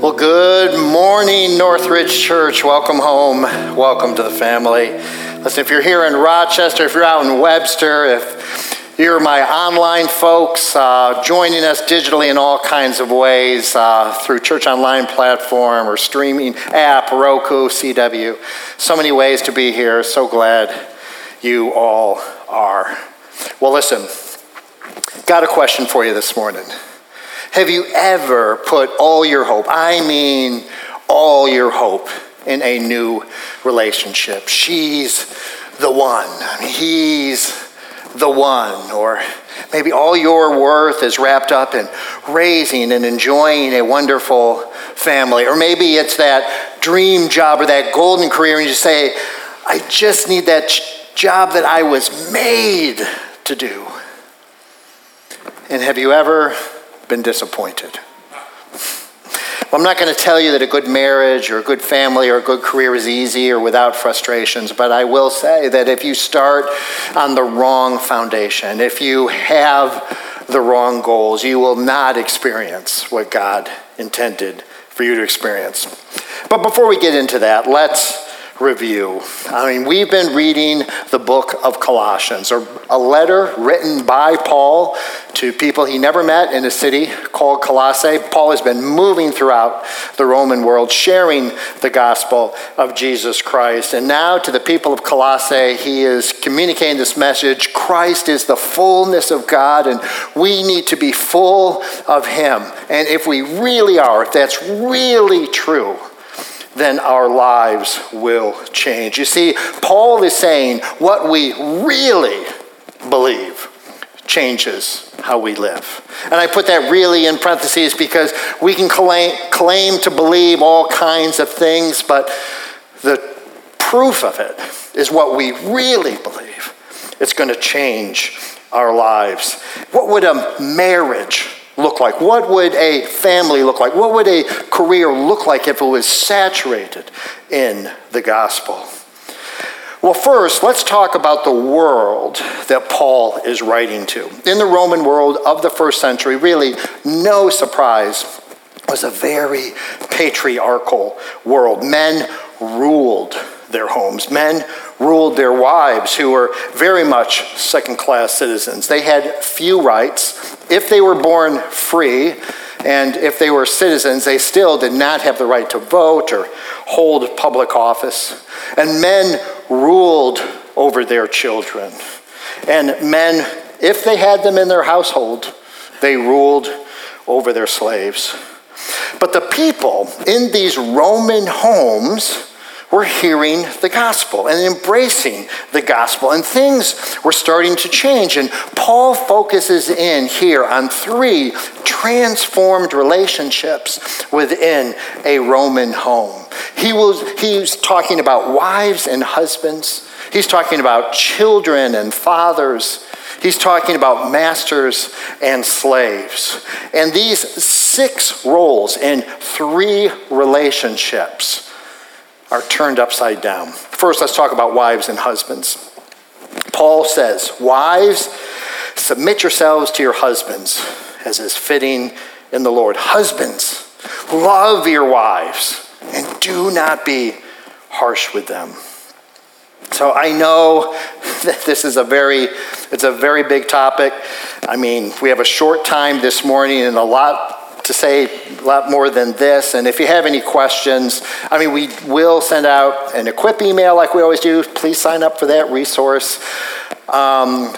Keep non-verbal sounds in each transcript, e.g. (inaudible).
Well, good morning, Northridge Church. Welcome home. Welcome to the family. Listen, if you're here in Rochester, if you're out in Webster, if you're my online folks uh, joining us digitally in all kinds of ways uh, through church online platform or streaming app, Roku, CW. So many ways to be here. So glad you all are. Well, listen, got a question for you this morning. Have you ever put all your hope, I mean all your hope, in a new relationship? She's the one. He's the one. Or maybe all your worth is wrapped up in raising and enjoying a wonderful family. Or maybe it's that dream job or that golden career, and you say, I just need that job that I was made to do. And have you ever been disappointed. Well, I'm not going to tell you that a good marriage or a good family or a good career is easy or without frustrations, but I will say that if you start on the wrong foundation, if you have the wrong goals, you will not experience what God intended for you to experience. But before we get into that, let's review. I mean, we've been reading the book of Colossians, or a letter written by Paul to people he never met in a city called Colossae. Paul has been moving throughout the Roman world, sharing the gospel of Jesus Christ. And now to the people of Colossae, he is communicating this message Christ is the fullness of God, and we need to be full of him. And if we really are, if that's really true, then our lives will change. You see, Paul is saying what we really believe changes how we live. And I put that really in parentheses because we can claim, claim to believe all kinds of things, but the proof of it is what we really believe. It's going to change our lives. What would a marriage look like? What would a family look like? What would a career look like if it was saturated in the gospel? Well, first, let's talk about the world that Paul is writing to. In the Roman world of the first century, really no surprise, was a very patriarchal world. Men ruled their homes. Men ruled their wives, who were very much second class citizens. They had few rights. If they were born free, and if they were citizens, they still did not have the right to vote or hold public office. And men ruled over their children. And men, if they had them in their household, they ruled over their slaves. But the people in these Roman homes were hearing the gospel and embracing the gospel, and things were starting to change. And Paul focuses in here on three transformed relationships within a Roman home. He was he's talking about wives and husbands. He's talking about children and fathers. He's talking about masters and slaves. And these six roles in three relationships are turned upside down. First, let's talk about wives and husbands. Paul says, Wives, submit yourselves to your husbands as is fitting in the Lord. Husbands, love your wives and do not be harsh with them. So I know (laughs) that this is a very it's a very big topic. I mean, we have a short time this morning and a lot to say a lot more than this. And if you have any questions, I mean, we will send out an equip email like we always do. Please sign up for that resource. Um,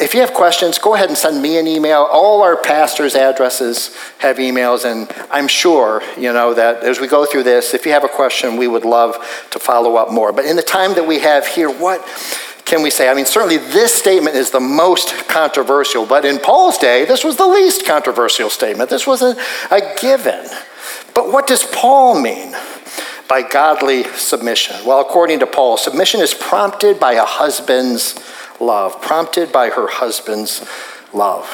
if you have questions, go ahead and send me an email. All our pastors' addresses have emails, and I'm sure, you know, that as we go through this, if you have a question, we would love to follow up more. But in the time that we have here, what can we say? I mean, certainly this statement is the most controversial, but in Paul's day, this was the least controversial statement. This was a, a given. But what does Paul mean by godly submission? Well, according to Paul, submission is prompted by a husband's love, prompted by her husband's love.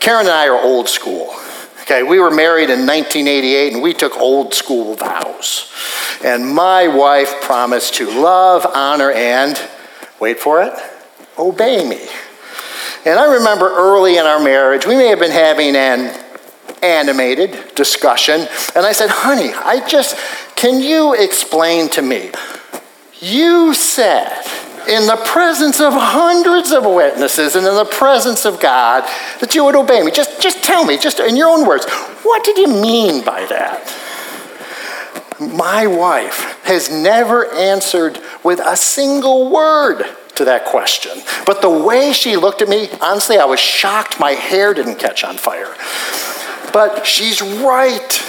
Karen and I are old school. Okay, we were married in 1988 and we took old school vows. And my wife promised to love, honor, and wait for it, obey me. And I remember early in our marriage, we may have been having an animated discussion. And I said, honey, I just, can you explain to me? You said in the presence of hundreds of witnesses and in the presence of God that you would obey me. Just, just tell me, just in your own words, what did you mean by that? My wife has never answered with a single word to that question. But the way she looked at me, honestly, I was shocked my hair didn't catch on fire. But she's right.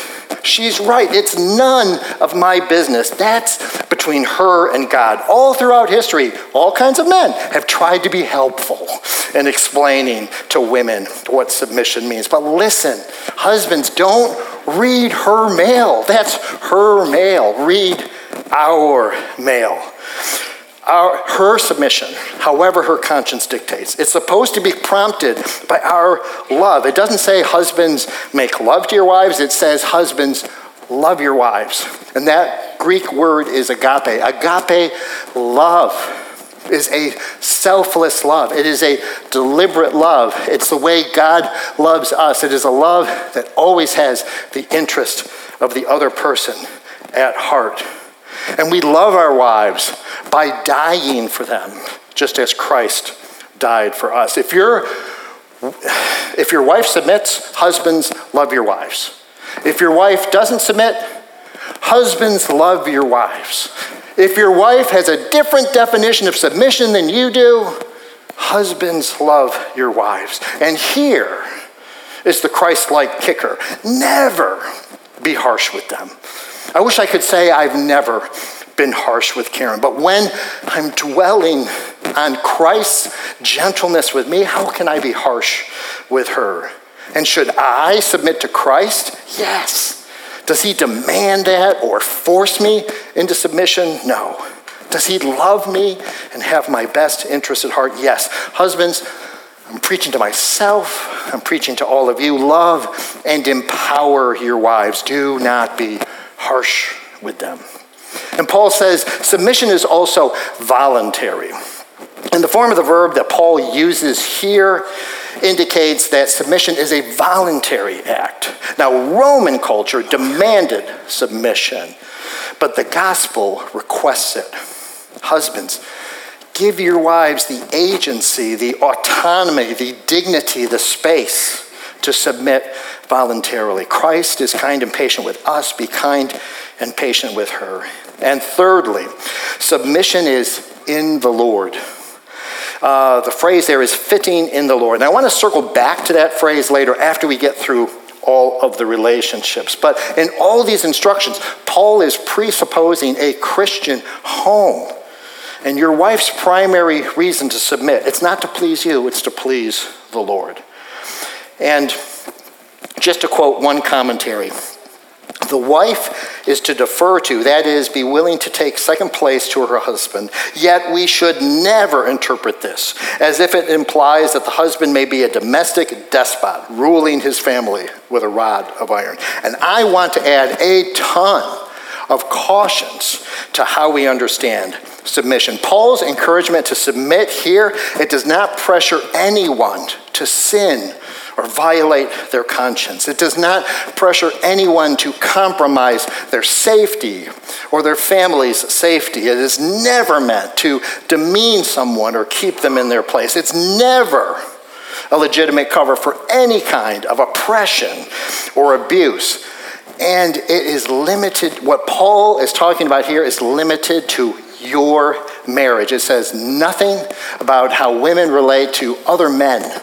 She's right. It's none of my business. That's between her and God. All throughout history, all kinds of men have tried to be helpful in explaining to women what submission means. But listen, husbands, don't read her mail. That's her mail. Read our mail. Our, her submission, however her conscience dictates. It's supposed to be prompted by our love. It doesn't say husbands make love to your wives, it says husbands love your wives. And that Greek word is agape. Agape love is a selfless love. It is a deliberate love. It's the way God loves us. It is a love that always has the interest of the other person at heart. And we love our wives by dying for them, just as Christ died for us. If, you if your wife submits, husbands, love your wives. If your wife doesn't submit, husbands, love your wives. If your wife has a different definition of submission than you do, husbands, love your wives. And here is the Christ like kicker never be harsh with them. I wish I could say I've never been harsh with Karen, but when I'm dwelling on Christ's gentleness with me, how can I be harsh with her? And should I submit to Christ? Yes. Does he demand that or force me into submission? No. Does he love me and have my best interest at heart? Yes. Husbands, I'm preaching to myself, I'm preaching to all of you. Love and empower your wives. Do not be harsh with them. And Paul says submission is also voluntary. And the form of the verb that Paul uses here indicates that submission is a voluntary act. Now, Roman culture demanded submission, but the gospel requests it. Husbands, give your wives the agency, the autonomy, the dignity, the space to submit voluntarily. Christ is kind and patient with us. Be kind and patient with her. And thirdly, submission is in the Lord. Uh, the phrase there is fitting in the Lord. And I want to circle back to that phrase later after we get through all of the relationships. But in all these instructions, Paul is presupposing a Christian home. And your wife's primary reason to submit, it's not to please you, it's to please the Lord. And just to quote one commentary the wife is to defer to, that is, be willing to take second place to her husband. Yet we should never interpret this as if it implies that the husband may be a domestic despot ruling his family with a rod of iron. And I want to add a ton of cautions to how we understand submission. Paul's encouragement to submit here, it does not pressure anyone to sin or violate their conscience. It does not pressure anyone to compromise their safety or their family's safety. It is never meant to demean someone or keep them in their place. It's never a legitimate cover for any kind of oppression or abuse. And it is limited, what Paul is talking about here is limited to your marriage. It says nothing about how women relate to other men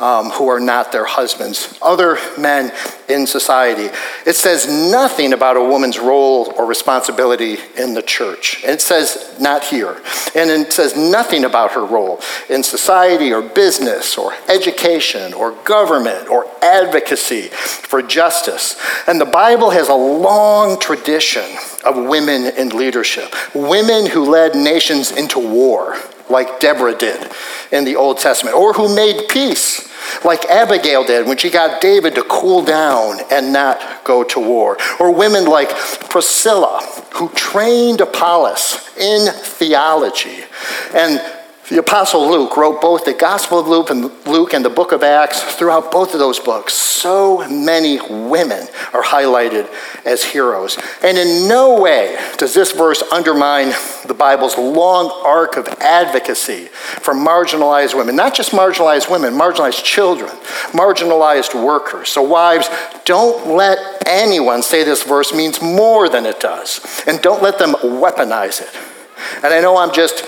um, who are not their husbands, other men in society. It says nothing about a woman's role or responsibility in the church. It says not here. And it says nothing about her role in society or business or education or government or advocacy for justice. And the Bible has a long tradition of women in leadership, women who led nations into war like Deborah did in the Old Testament, or who made peace like Abigail did when she got David to cool down and not go to war. Or women like Priscilla, who trained Apollos in theology and The Apostle Luke wrote both the Gospel of Luke and, Luke and the book of Acts. Throughout both of those books, so many women are highlighted as heroes. And in no way does this verse undermine the Bible's long arc of advocacy for marginalized women. Not just marginalized women, marginalized children, marginalized workers. So, wives, don't let anyone say this verse means more than it does. And don't let them weaponize it. And I know I'm just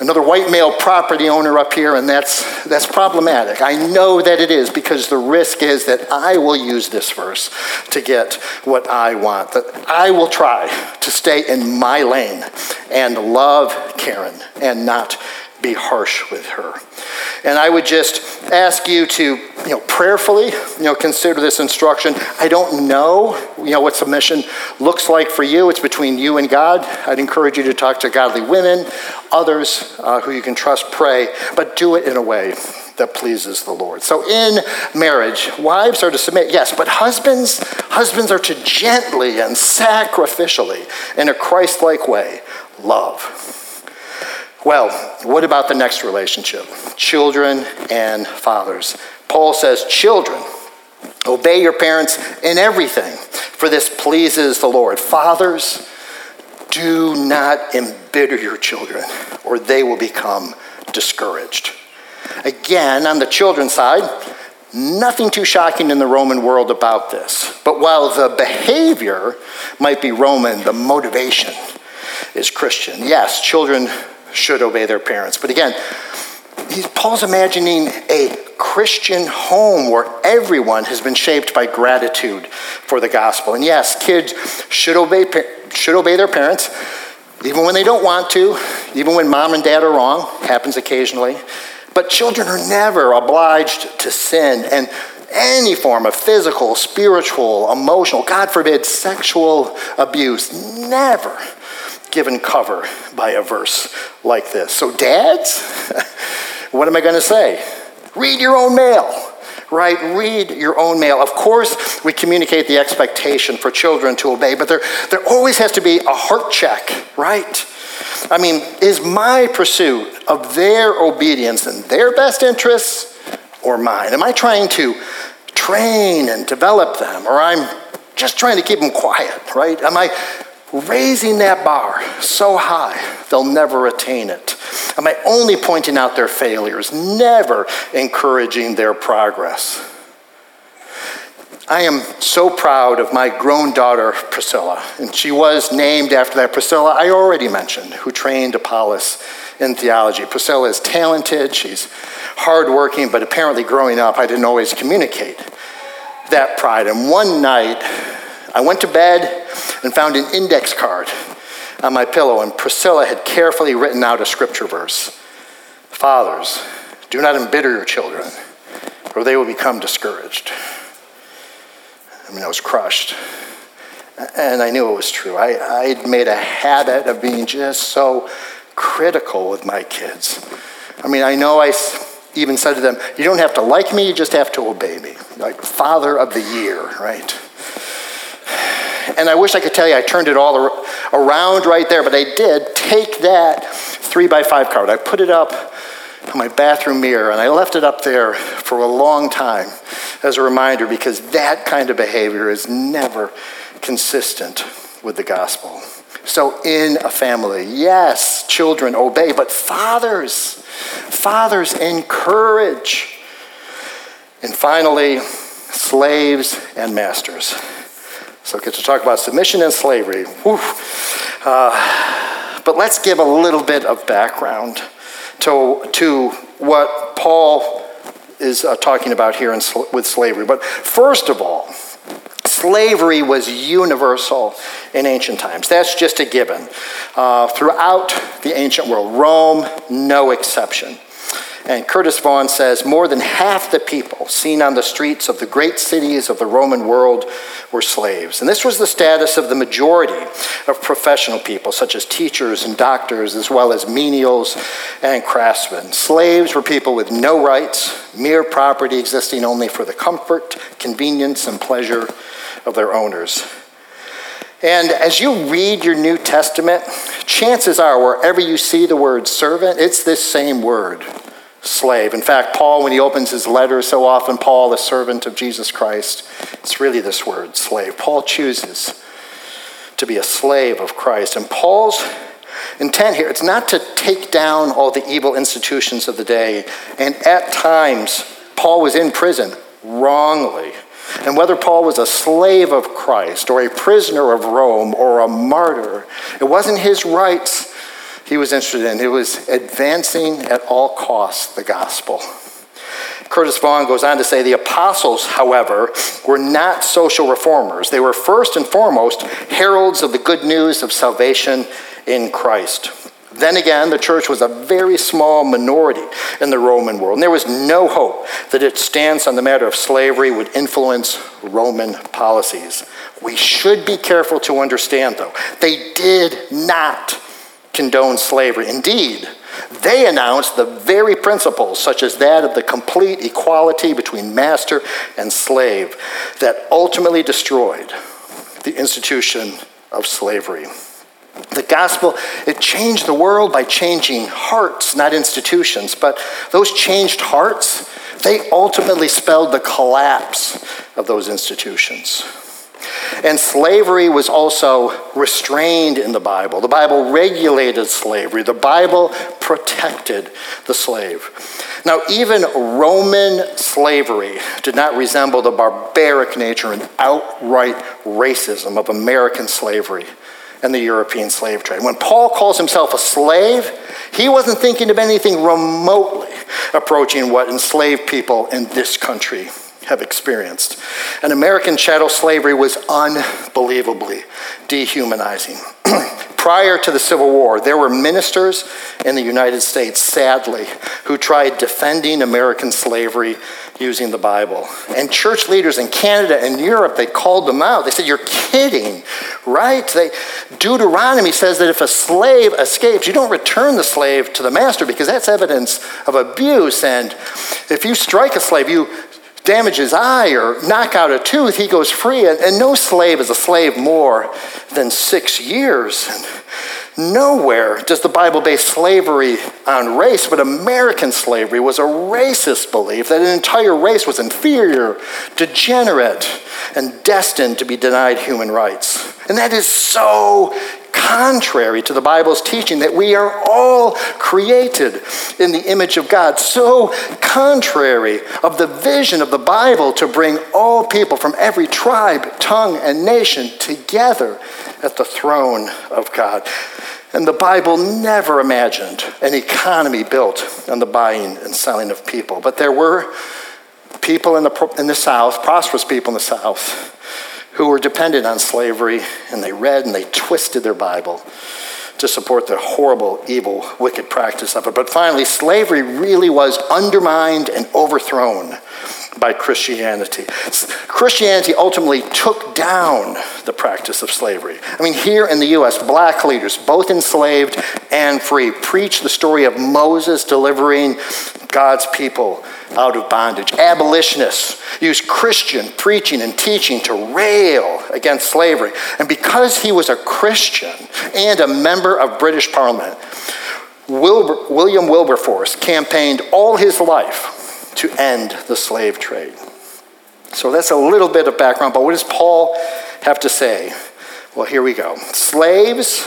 another white male property owner up here, and that's, that's problematic. I know that it is because the risk is that I will use this verse to get what I want, that I will try to stay in my lane and love Karen and not be harsh with her. And I would just ask you to, you know, prayerfully, you know, consider this instruction. I don't know, you know, what submission looks like for you. It's between you and God. I'd encourage you to talk to godly women, others uh, who you can trust, pray, but do it in a way that pleases the Lord. So in marriage, wives are to submit, yes, but husbands, husbands are to gently and sacrificially, in a Christ-like way, love. Well, what about the next relationship? Children and fathers. Paul says, Children, obey your parents in everything, for this pleases the Lord. Fathers, do not embitter your children, or they will become discouraged. Again, on the children's side, nothing too shocking in the Roman world about this. But while the behavior might be Roman, the motivation is Christian. Yes, children should obey their parents. But again, Paul's imagining a Christian home where everyone has been shaped by gratitude for the gospel. And yes, kids should obey, should obey their parents, even when they don't want to, even when mom and dad are wrong, happens occasionally. But children are never obliged to sin. And any form of physical, spiritual, emotional, God forbid, sexual abuse, never given cover by a verse like this. So, dads, (laughs) what am I going to say? Read your own mail, right? Read your own mail. Of course, we communicate the expectation for children to obey, but there, there always has to be a heart check, right? I mean, is my pursuit of their obedience in their best interests or mine? Am I trying to train and develop them, or I'm just trying to keep them quiet, right? Am I raising that bar so high they'll never attain it? Am I only pointing out their failures, never encouraging their progress? I am so proud of my grown daughter, Priscilla, and she was named after that Priscilla I already mentioned, who trained Apollos in theology. Priscilla is talented, she's hardworking, but apparently growing up, I didn't always communicate that pride. And one night, I went to bed and found an index card on my pillow, and Priscilla had carefully written out a scripture verse Fathers, do not embitter your children, or they will become discouraged. I mean, I was crushed. And I knew it was true. I, I'd made a habit of being just so critical with my kids. I mean, I know I even said to them, You don't have to like me, you just have to obey me. Like, father of the year, right? And I wish I could tell you I turned it all around right there, but I did take that three by five card. I put it up on my bathroom mirror and I left it up there for a long time as a reminder because that kind of behavior is never consistent with the gospel. So, in a family, yes, children obey, but fathers, fathers encourage. And finally, slaves and masters. So get to talk about submission and slavery. Uh, but let's give a little bit of background to, to what Paul is uh, talking about here in, with slavery. But first of all, slavery was universal in ancient times. That's just a given. Uh, throughout the ancient world, Rome, no exception. And Curtis Vaughan says more than half the people seen on the streets of the great cities of the Roman world were slaves. And this was the status of the majority of professional people, such as teachers and doctors, as well as menials and craftsmen. Slaves were people with no rights, mere property existing only for the comfort, convenience, and pleasure of their owners. And as you read your New Testament, chances are wherever you see the word servant, it's this same word, slave. In fact, Paul, when he opens his letters so often, Paul, the servant of Jesus Christ, it's really this word, slave. Paul chooses to be a slave of Christ. And Paul's intent here, it's not to take down all the evil institutions of the day. And at times, Paul was in prison wrongly. And whether Paul was a slave of Christ or a prisoner of Rome or a martyr, it wasn't his rights he was interested in. It was advancing at all costs the gospel. Curtis Vaughan goes on to say the apostles, however, were not social reformers. They were first and foremost heralds of the good news of salvation in Christ. Then again, the church was a very small minority in the Roman world, and there was no hope that its stance on the matter of slavery would influence Roman policies. We should be careful to understand, though, they did not condone slavery. Indeed, they announced the very principles, such as that of the complete equality between master and slave, that ultimately destroyed the institution of slavery. The gospel, it changed the world by changing hearts, not institutions. But those changed hearts, they ultimately spelled the collapse of those institutions. And slavery was also restrained in the Bible. The Bible regulated slavery, the Bible protected the slave. Now, even Roman slavery did not resemble the barbaric nature and outright racism of American slavery and the European slave trade. When Paul calls himself a slave, he wasn't thinking of anything remotely approaching what enslaved people in this country have experienced. And American chattel slavery was unbelievably dehumanizing. (clears throat) Prior to the Civil War, there were ministers in the United States, sadly, who tried defending American slavery using the Bible. And church leaders in Canada and Europe, they called them out. They said, You're kidding, right? They, Deuteronomy says that if a slave escapes, you don't return the slave to the master because that's evidence of abuse. And if you strike a slave, you damage his eye or knock out a tooth, he goes free. And, and no slave is a slave more than six years. Nowhere does the Bible base slavery on race, but American slavery was a racist belief that an entire race was inferior, degenerate, and destined to be denied human rights. And that is so contrary to the Bible's teaching that we are all created in the image of God. So contrary of the vision of the Bible to bring all people from every tribe, tongue, and nation together at the throne of God. And the Bible never imagined an economy built on the buying and selling of people. But there were people in the, in the South, prosperous people in the South, who were dependent on slavery, and they read and they twisted their Bible to support the horrible, evil, wicked practice of it. But finally, slavery really was undermined and overthrown by Christianity. Christianity ultimately took down the practice of slavery. I mean, here in the U.S., black leaders, both enslaved and free, preached the story of Moses delivering God's people out of bondage. Abolitionists used Christian preaching and teaching to rail against slavery. And because he was a Christian and a member of British Parliament, William Wilberforce campaigned all his life to end the slave trade. So that's a little bit of background, but what does Paul have to say? Well, here we go. Slaves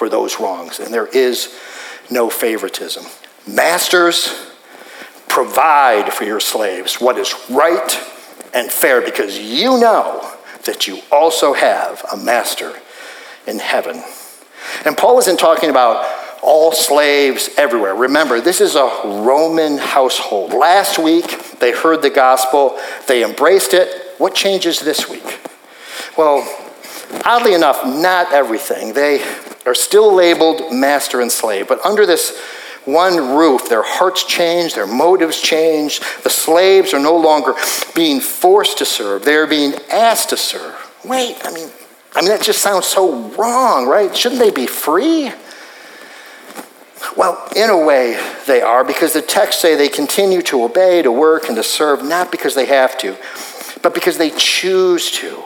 for those wrongs, and there is no favoritism. Masters, provide for your slaves what is right and fair because you know that you also have a master in heaven. And Paul isn't talking about all slaves everywhere. Remember, this is a Roman household. Last week, they heard the gospel, they embraced it. What changes this week? Well, Oddly enough, not everything. They are still labeled master and slave, but under this one roof, their hearts change, their motives change. The slaves are no longer being forced to serve, they are being asked to serve. Wait, I mean, I mean that just sounds so wrong, right? Shouldn't they be free? Well, in a way, they are because the texts say they continue to obey, to work, and to serve, not because they have to, but because they choose to.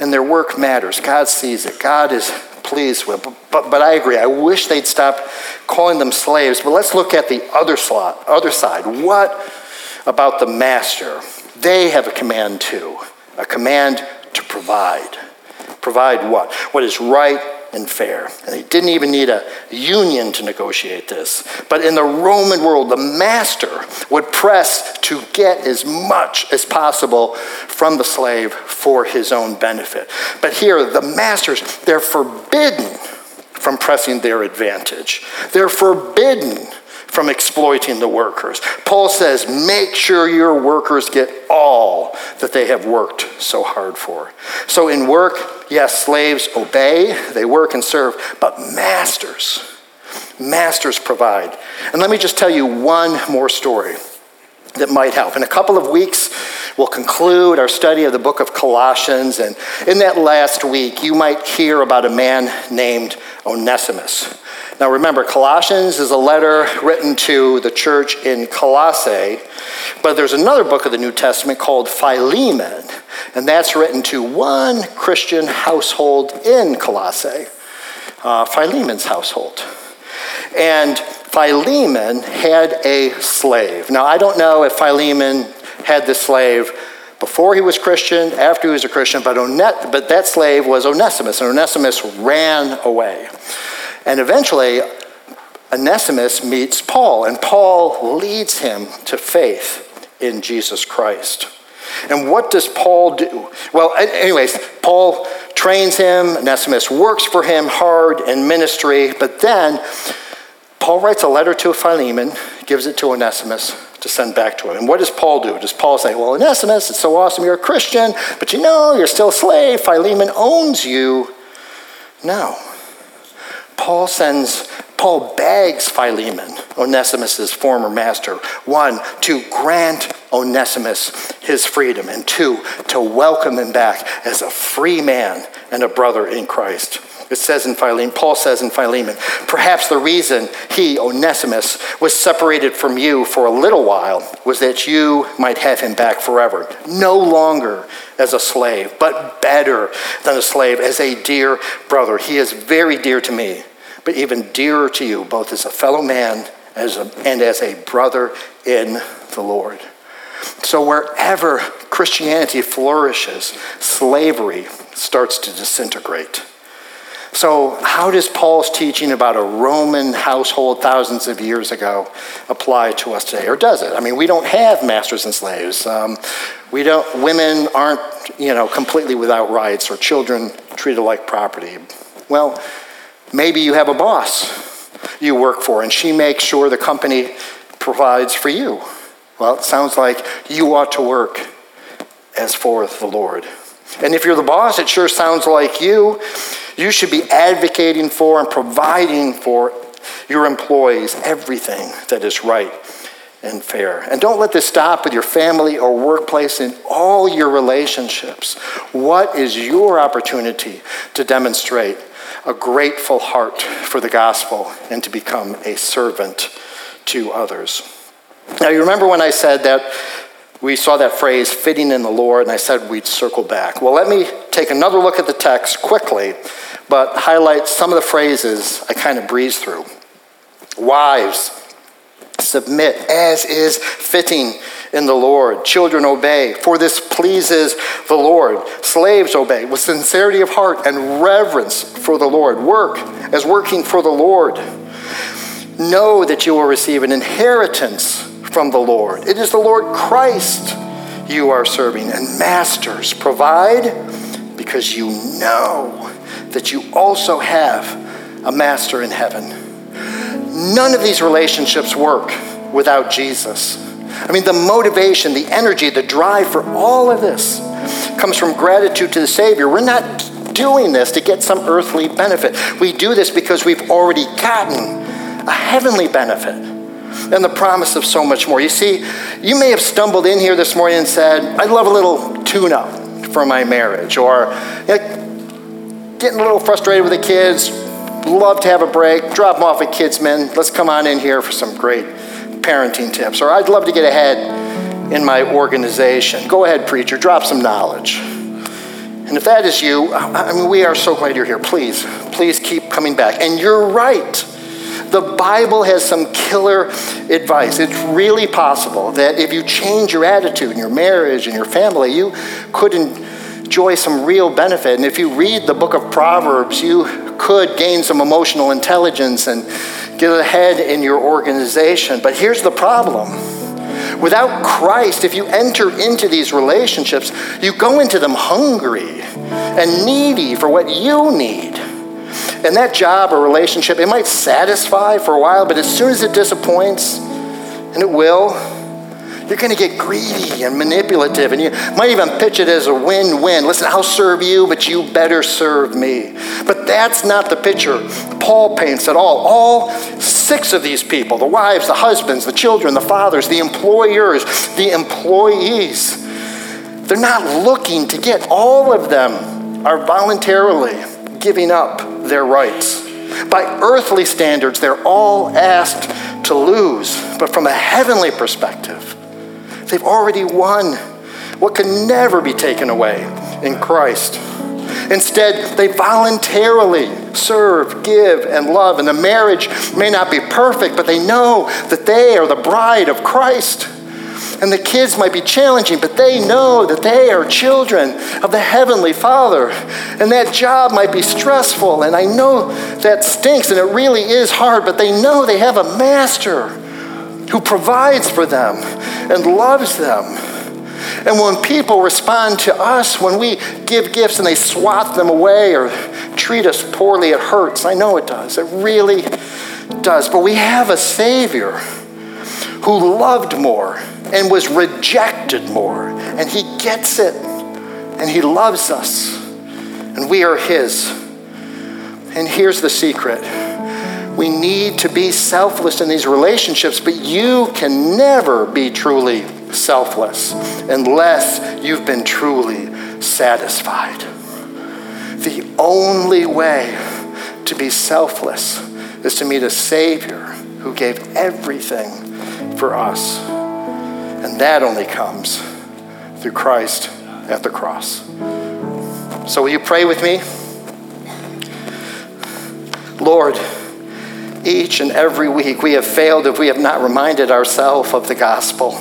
And their work matters. God sees it. God is pleased with. But, but, but, I agree. I wish they'd stop calling them slaves. But let's look at the other, slot, other side. What about the master? They have a command too a command to provide. Provide what? What is right and fair. And they didn't even need a union to negotiate this. But in the Roman world, the master would press to get as much as possible from the slave for his own benefit. But here, the masters, they're forbidden from pressing their advantage. They're forbidden from exploiting the workers. Paul says, make sure your workers get all that they have worked so hard for. So in work, yes, slaves obey, they work and serve, but masters, masters provide. And let me just tell you one more story that might help. In a couple of weeks, we'll conclude our study of the book of Colossians. And in that last week, you might hear about a man named Onesimus. Now remember, Colossians is a letter written to the church in Colossae, but there's another book of the New Testament called Philemon, and that's written to one Christian household in Colossae, uh, Philemon's household. And Philemon had a slave. Now, I don't know if Philemon had the slave before he was Christian, after he was a Christian, but, Onet- but that slave was Onesimus, and Onesimus ran away. And eventually, Onesimus meets Paul, and Paul leads him to faith in Jesus Christ. And what does Paul do? Well, anyways, Paul trains him, Onesimus works for him hard in ministry, but then Paul writes a letter to Philemon, gives it to Onesimus to send back to him. And what does Paul do? Does Paul say, Well, Onesimus, it's so awesome you're a Christian, but you know, you're still a slave. Philemon owns you. No. Paul sends, Paul begs Philemon, Onesimus' former master, one, to grant Onesimus his freedom, and two, to welcome him back as a free man and a brother in Christ. It says in Philemon, Paul says in Philemon, perhaps the reason he, Onesimus, was separated from you for a little while was that you might have him back forever, no longer as a slave, but better than a slave, as a dear brother. He is very dear to me but even dearer to you, both as a fellow man as a, and as a brother in the Lord. So, wherever Christianity flourishes, slavery starts to disintegrate. So, how does Paul's teaching about a Roman household thousands of years ago apply to us today? Or does it? I mean, we don't have masters and slaves. Um, we don't, women aren't, you know, completely without rights or children treated like property. Well, Maybe you have a boss you work for, and she makes sure the company provides for you. Well, it sounds like you ought to work as for the Lord. And if you're the boss, it sure sounds like you. You should be advocating for and providing for your employees everything that is right and fair. And don't let this stop with your family or workplace in all your relationships. What is your opportunity to demonstrate a grateful heart for the gospel and to become a servant to others. Now, you remember when I said that we saw that phrase, fitting in the Lord, and I said we'd circle back. Well, let me take another look at the text quickly, but highlight some of the phrases I kind of breezed through. Wives, submit as is fitting in the Lord. Children, obey, for this pleases the Lord. Slaves, obey with sincerity of heart and reverence for the Lord. Work as working for the Lord. Know that you will receive an inheritance from the Lord. It is the Lord Christ you are serving. And masters, provide because you know that you also have a master in heaven. None of these relationships work without Jesus. I mean, the motivation, the energy, the drive for all of this comes from gratitude to the Savior. We're not doing this to get some earthly benefit. We do this because we've already gotten a heavenly benefit and the promise of so much more. You see, you may have stumbled in here this morning and said, I'd love a little tune up for my marriage, or you know, getting a little frustrated with the kids, love to have a break, drop them off at Kidsmen. Let's come on in here for some great parenting tips. Or I'd love to get ahead in my organization. Go ahead, preacher, drop some knowledge. And if that is you, I mean, we are so glad you're here. Please, please keep coming back. And you're right. The Bible has some killer advice. It's really possible that if you change your attitude in your marriage and your family, you could enjoy some real benefit. And if you read the book of Proverbs, you could gain some emotional intelligence and get ahead in your organization. But here's the problem. Without Christ, if you enter into these relationships, you go into them hungry and needy for what you need. And that job or relationship, it might satisfy for a while, but as soon as it disappoints, and it will, you're going to get greedy and manipulative, and you might even pitch it as a win win. Listen, I'll serve you, but you better serve me. But that's not the picture Paul paints at all. All six of these people the wives, the husbands, the children, the fathers, the employers, the employees they're not looking to get. All of them are voluntarily giving up their rights. By earthly standards, they're all asked to lose. But from a heavenly perspective, They've already won what can never be taken away in Christ. Instead, they voluntarily serve, give, and love. And the marriage may not be perfect, but they know that they are the bride of Christ. And the kids might be challenging, but they know that they are children of the Heavenly Father. And that job might be stressful, and I know that stinks, and it really is hard, but they know they have a master who provides for them and loves them. And when people respond to us, when we give gifts and they swat them away or treat us poorly, it hurts. I know it does. It really does. But we have a Savior who loved more and was rejected more. And He gets it. And He loves us. And we are His. And here's the secret we need to be selfless in these relationships, but you can never be truly selfless unless you've been truly satisfied. The only way to be selfless is to meet a Savior who gave everything for us. And that only comes through Christ at the cross. So, will you pray with me? Lord, each and every week we have failed if we have not reminded ourselves of the gospel,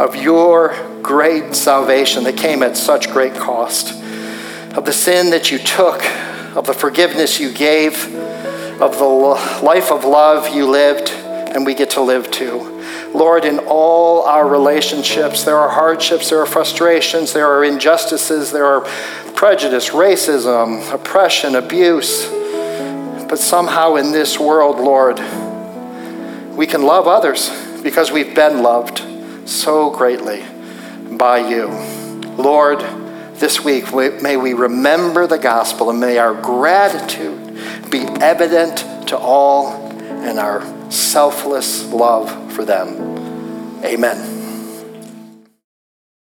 of your great salvation that came at such great cost, of the sin that you took, of the forgiveness you gave, of the life of love you lived, and we get to live too. Lord, in all our relationships, there are hardships, there are frustrations, there are injustices, there are prejudice, racism, oppression, abuse. But somehow in this world, Lord, we can love others because we've been loved so greatly by you. Lord, this week, may we remember the gospel and may our gratitude be evident to all and our selfless love for them. Amen.